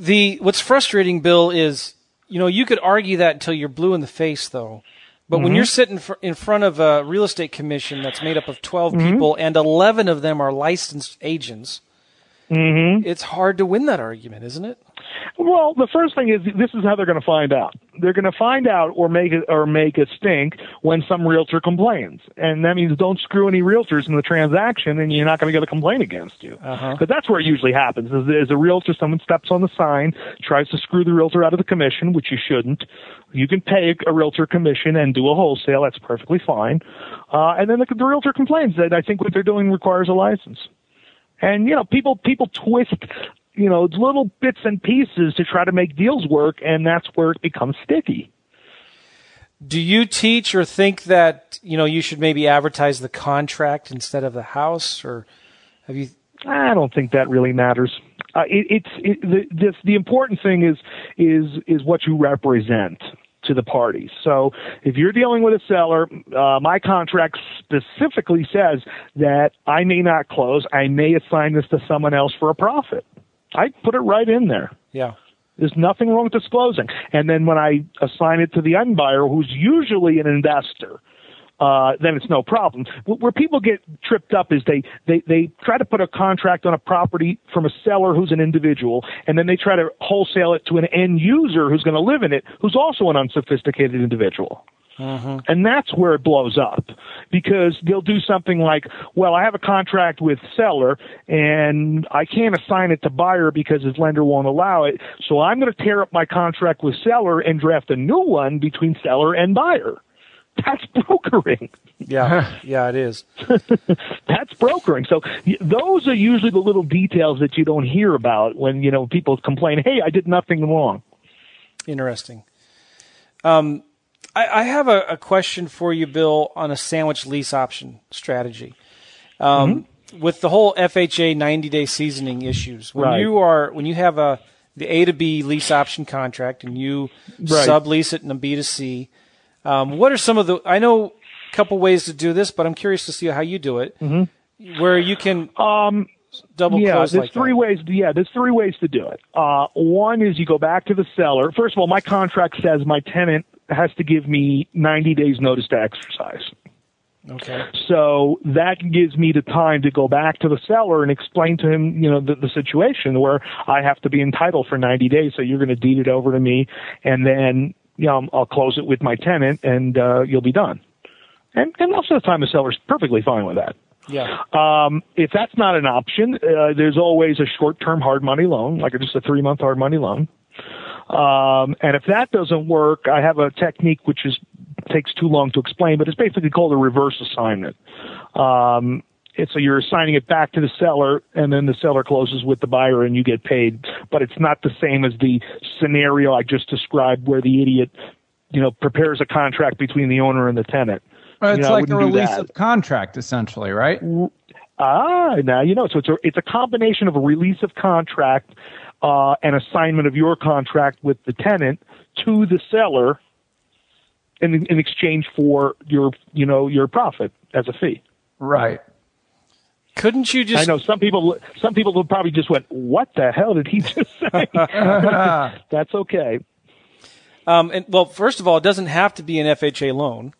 The what's frustrating, Bill, is you know you could argue that until you're blue in the face, though. But mm-hmm. when you're sitting in front of a real estate commission that's made up of 12 mm-hmm. people and 11 of them are licensed agents, mm-hmm. it's hard to win that argument, isn't it? Well, the first thing is this is how they're going to find out. They're going to find out or make it or make a stink when some realtor complains, and that means don't screw any realtors in the transaction, and you're not going to get a complaint against you. Because uh-huh. that's where it usually happens. Is, is a realtor, someone steps on the sign, tries to screw the realtor out of the commission, which you shouldn't. You can pay a realtor commission and do a wholesale. That's perfectly fine. Uh, and then the, the realtor complains that I think what they're doing requires a license. And you know, people people twist you know, little bits and pieces to try to make deals work, and that's where it becomes sticky. Do you teach or think that you know you should maybe advertise the contract instead of the house, or have you? I don't think that really matters. Uh, it, it's it, the, this, the important thing is is is what you represent to the parties. So if you're dealing with a seller, uh, my contract specifically says that I may not close. I may assign this to someone else for a profit. I put it right in there. Yeah. There's nothing wrong with disclosing. And then when I assign it to the end buyer, who's usually an investor, uh, then it's no problem. Where people get tripped up is they, they, they try to put a contract on a property from a seller who's an individual, and then they try to wholesale it to an end user who's going to live in it, who's also an unsophisticated individual. Mm-hmm. And that's where it blows up because they'll do something like, well, I have a contract with seller and I can't assign it to buyer because his lender won't allow it. So I'm going to tear up my contract with seller and draft a new one between seller and buyer. That's brokering. Yeah, yeah, it is. [LAUGHS] That's brokering. So those are usually the little details that you don't hear about when you know people complain, "Hey, I did nothing wrong." Interesting. Um, I, I have a, a, question for you, Bill, on a sandwich lease option strategy. Um, mm-hmm. With the whole FHA 90 day seasoning issues, when right. you are when you have a the A to B lease option contract and you right. sublease it in a B to C, um, what are some of the? I know a couple ways to do this, but I'm curious to see how you do it. Mm-hmm. Where you can um, double yeah, close. there's like three that. ways. Yeah, there's three ways to do it. Uh, one is you go back to the seller. First of all, my contract says my tenant has to give me 90 days notice to exercise. Okay. So that gives me the time to go back to the seller and explain to him, you know, the, the situation where I have to be entitled for 90 days. So you're going to deed it over to me, and then you know I'll close it with my tenant, and uh, you'll be done. And and most of the time the seller's perfectly fine with that. Yeah. Um, if that's not an option, uh, there's always a short-term hard money loan, like just a three-month hard money loan. Um, and if that doesn't work, I have a technique which is takes too long to explain, but it's basically called a reverse assignment. Um, and so you're assigning it back to the seller, and then the seller closes with the buyer, and you get paid. But it's not the same as the scenario I just described, where the idiot, you know, prepares a contract between the owner and the tenant. Well, it's you know, like a release of contract, essentially, right? Ah, now you know. So it's a it's a combination of a release of contract uh, an assignment of your contract with the tenant to the seller in, in exchange for your, you know, your profit as a fee. Right. Couldn't you just? I know some people. Some people will probably just went, "What the hell did he just say?" [LAUGHS] That's okay. Um, and well, first of all, it doesn't have to be an FHA loan.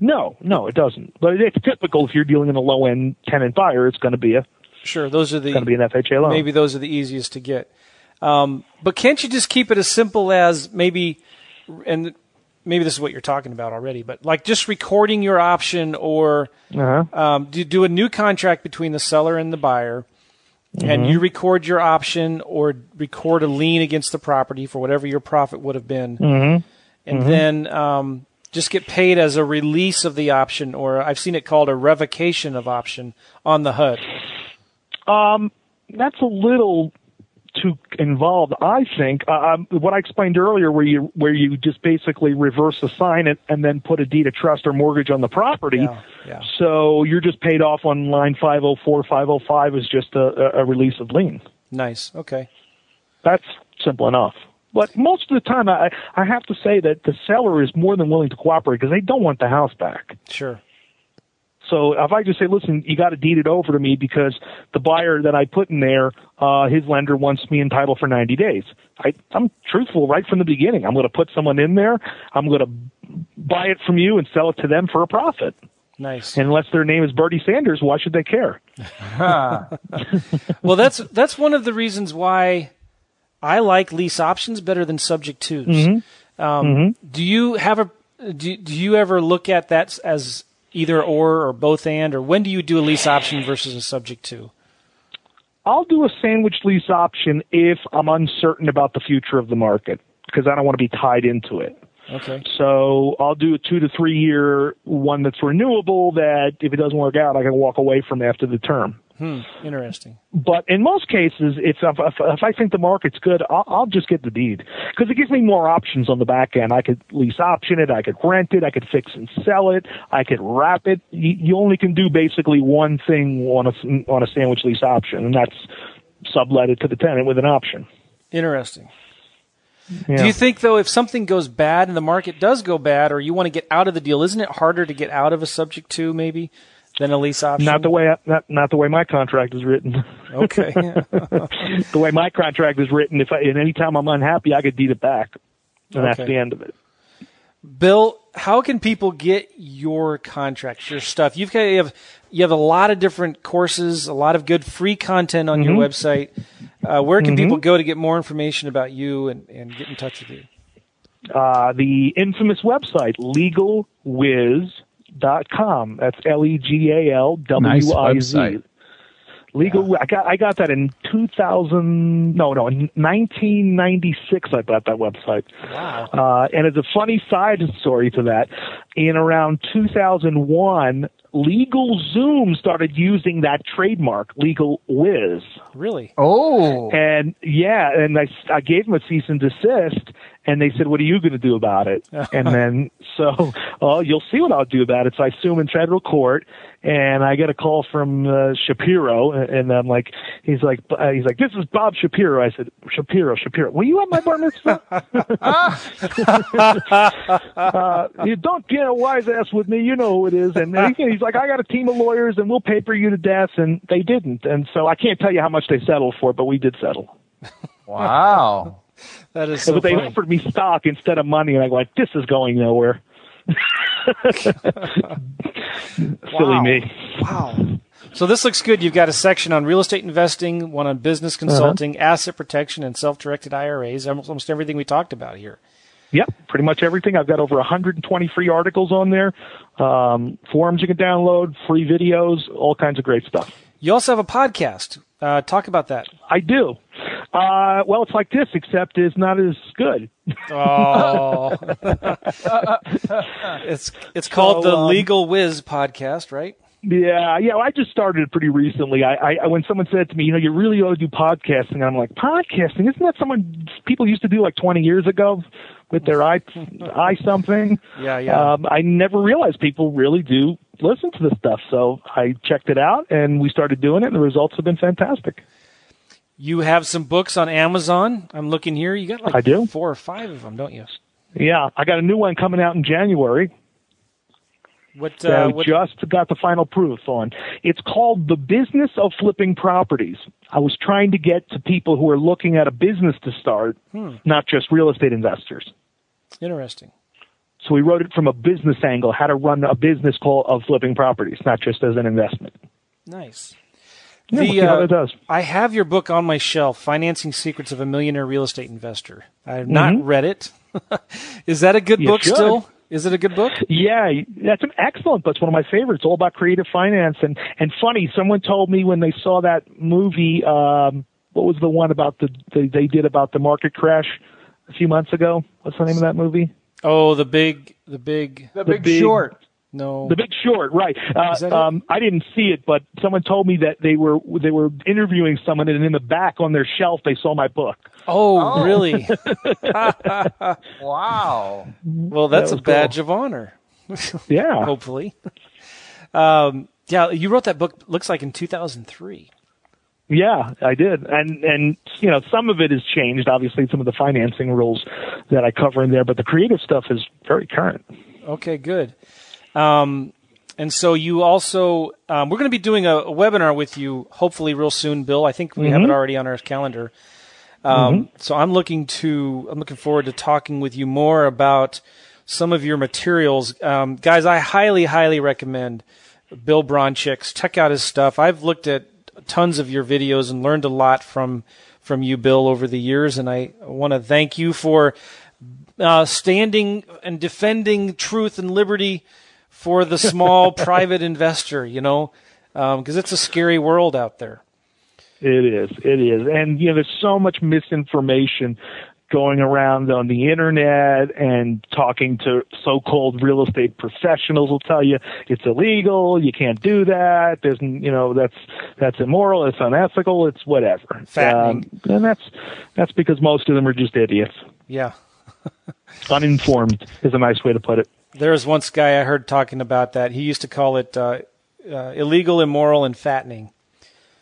No, no, it doesn't. But it's typical if you're dealing in a low end tenant buyer, it's going to be a Sure, those are the going to be an FHA loan. Maybe those are the easiest to get. Um, but can't you just keep it as simple as maybe, and maybe this is what you're talking about already, but like just recording your option or uh-huh. um, do, do a new contract between the seller and the buyer, mm-hmm. and you record your option or record a lien against the property for whatever your profit would have been, mm-hmm. and mm-hmm. then um, just get paid as a release of the option, or I've seen it called a revocation of option on the HUD. Um, that's a little too involved. I think uh, um, what I explained earlier, where you where you just basically reverse assign it and then put a deed of trust or mortgage on the property. Yeah, yeah. So you're just paid off on line 504, 505 is just a, a release of lien. Nice. Okay. That's simple enough. But most of the time, I I have to say that the seller is more than willing to cooperate because they don't want the house back. Sure. So if I just say, listen, you got to deed it over to me because the buyer that I put in there, uh, his lender wants me entitled for 90 days. I, I'm truthful right from the beginning. I'm going to put someone in there. I'm going to buy it from you and sell it to them for a profit. Nice. Unless their name is Bernie Sanders, why should they care? [LAUGHS] [LAUGHS] well, that's that's one of the reasons why I like lease options better than subject twos. Mm-hmm. Um, mm-hmm. Do you have a do, do you ever look at that as either or or both and or when do you do a lease option versus a subject to? I'll do a sandwich lease option if I'm uncertain about the future of the market because I don't want to be tied into it. Okay. So I'll do a two to three year one that's renewable that if it doesn't work out, I can walk away from after the term. Hmm. Interesting. But in most cases, if if, if I think the market's good, I'll, I'll just get the deed because it gives me more options on the back end. I could lease option it, I could rent it, I could fix and sell it, I could wrap it. You, you only can do basically one thing on a on a sandwich lease option, and that's sublet it to the tenant with an option. Interesting. Yeah. Do you think though, if something goes bad and the market does go bad, or you want to get out of the deal, isn't it harder to get out of a subject to maybe? Than a lease option? Not the way not not the way my contract is written. Okay. [LAUGHS] the way my contract is written, if I, and any time I'm unhappy, I could deed it back, and okay. that's the end of it. Bill, how can people get your contracts, your stuff? You've got you have you have a lot of different courses, a lot of good free content on mm-hmm. your website. Uh, where can mm-hmm. people go to get more information about you and, and get in touch with you? Uh, the infamous website, LegalWiz dot com. That's L E G A L W I Z. Legal. Yeah. I got I got that in 2000. No, no, in 1996. I bought that website. Wow. Uh, and as a funny side story to that, in around 2001, Legal Zoom started using that trademark, Legal Wiz. Really? Oh. And yeah, and I, I gave them a cease and desist, and they said, "What are you going to do about it?" [LAUGHS] and then so, oh, you'll see what I'll do about it. So I sue him in federal court, and I get a call from uh, Shapiro, and I'm like, he's like, uh, he's like, this is Bob Shapiro. I said, Shapiro, Shapiro, will you have my bar mitzvah? [LAUGHS] [LAUGHS] uh, you don't get a wise ass with me. You know who it is. And he's like, I got a team of lawyers, and we'll paper you to death. And they didn't. And so I can't tell you how much they settled for, but we did settle. [LAUGHS] Wow. [LAUGHS] that is so But they funny. offered me stock instead of money, and I go, like, this is going nowhere. [LAUGHS] Silly wow. me. Wow. So this looks good. You've got a section on real estate investing, one on business consulting, uh-huh. asset protection, and self-directed IRAs. Almost everything we talked about here. Yep, pretty much everything. I've got over 120 free articles on there, um, forums you can download, free videos, all kinds of great stuff. You also have a podcast. Uh, talk about that. I do. Uh, well, it's like this, except it's not as good. Oh, [LAUGHS] [LAUGHS] it's it's called so, the um, Legal Wiz podcast, right? Yeah, yeah. Well, I just started pretty recently. I, I when someone said to me, you know, you really ought to do podcasting, I'm like, podcasting? Isn't that someone people used to do like 20 years ago with their i i something? Yeah, yeah. Um, I never realized people really do listen to this stuff, so I checked it out and we started doing it, and the results have been fantastic. You have some books on Amazon. I'm looking here. You got like I do. four or five of them, don't you? Yeah, I got a new one coming out in January. What, uh, what just got the final proof on. It's called The Business of Flipping Properties. I was trying to get to people who are looking at a business to start, hmm. not just real estate investors. Interesting. So we wrote it from a business angle, how to run a business called of flipping properties, not just as an investment. Nice. Yeah, the, we'll uh, does. I have your book on my shelf, Financing Secrets of a Millionaire Real Estate Investor. I have not mm-hmm. read it. [LAUGHS] Is that a good you book should. still? Is it a good book? Yeah, that's an excellent book. It's one of my favorites. It's all about creative finance and and funny. Someone told me when they saw that movie, um, what was the one about the, the they did about the market crash a few months ago? What's the name of that movie? Oh, the big, the big, the, the big, big, short. No. The Big Short, right? Uh, um, I didn't see it, but someone told me that they were they were interviewing someone, and in the back on their shelf they saw my book. Oh, oh. [LAUGHS] really? [LAUGHS] wow. Well, that's that a badge cool. of honor. [LAUGHS] yeah. Hopefully. Um, yeah, you wrote that book. Looks like in 2003. Yeah, I did, and and you know some of it has changed. Obviously, some of the financing rules that I cover in there, but the creative stuff is very current. Okay, good. Um, and so you also, um, we're going to be doing a, a, webinar with you hopefully real soon, Bill. I think we mm-hmm. have it mm-hmm. already on our calendar. Um, mm-hmm. So I'm looking to, I'm looking forward to talking with you more about some of your materials, um, guys. I highly, highly recommend Bill Bronchick's. Check out his stuff. I've looked at tons of your videos and learned a lot from from you, Bill, over the years, and I want to thank you for uh, standing and defending truth and liberty for the small [LAUGHS] private investor, you know, because um, it's a scary world out there. It is. It is. And, you know, there's so much misinformation going around on the internet and talking to so-called real estate professionals will tell you it's illegal, you can't do that, there's, you know, that's, that's immoral, it's unethical, it's whatever. Um, and that's, that's because most of them are just idiots. Yeah. [LAUGHS] Uninformed is a nice way to put it. There was once guy I heard talking about that. He used to call it uh, uh, illegal, immoral, and fattening.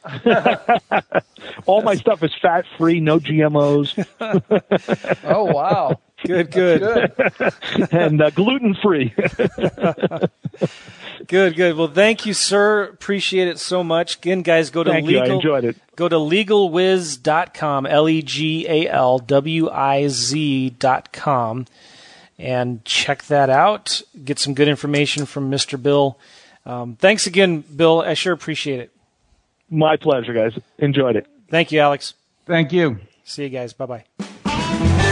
[LAUGHS] All my stuff is fat free, no GMOs. [LAUGHS] oh wow! Good, good, good. [LAUGHS] and uh, gluten free. good, good. Well, thank you, sir. Appreciate it so much. Again, guys, go to thank legal. You. I enjoyed it. Go to legalwiz.com, L E G A L W I Z.com and check that out. Get some good information from Mr. Bill. Um, thanks again, Bill. I sure appreciate it. My pleasure, guys. Enjoyed it. Thank you, Alex. Thank you. See you guys. Bye bye.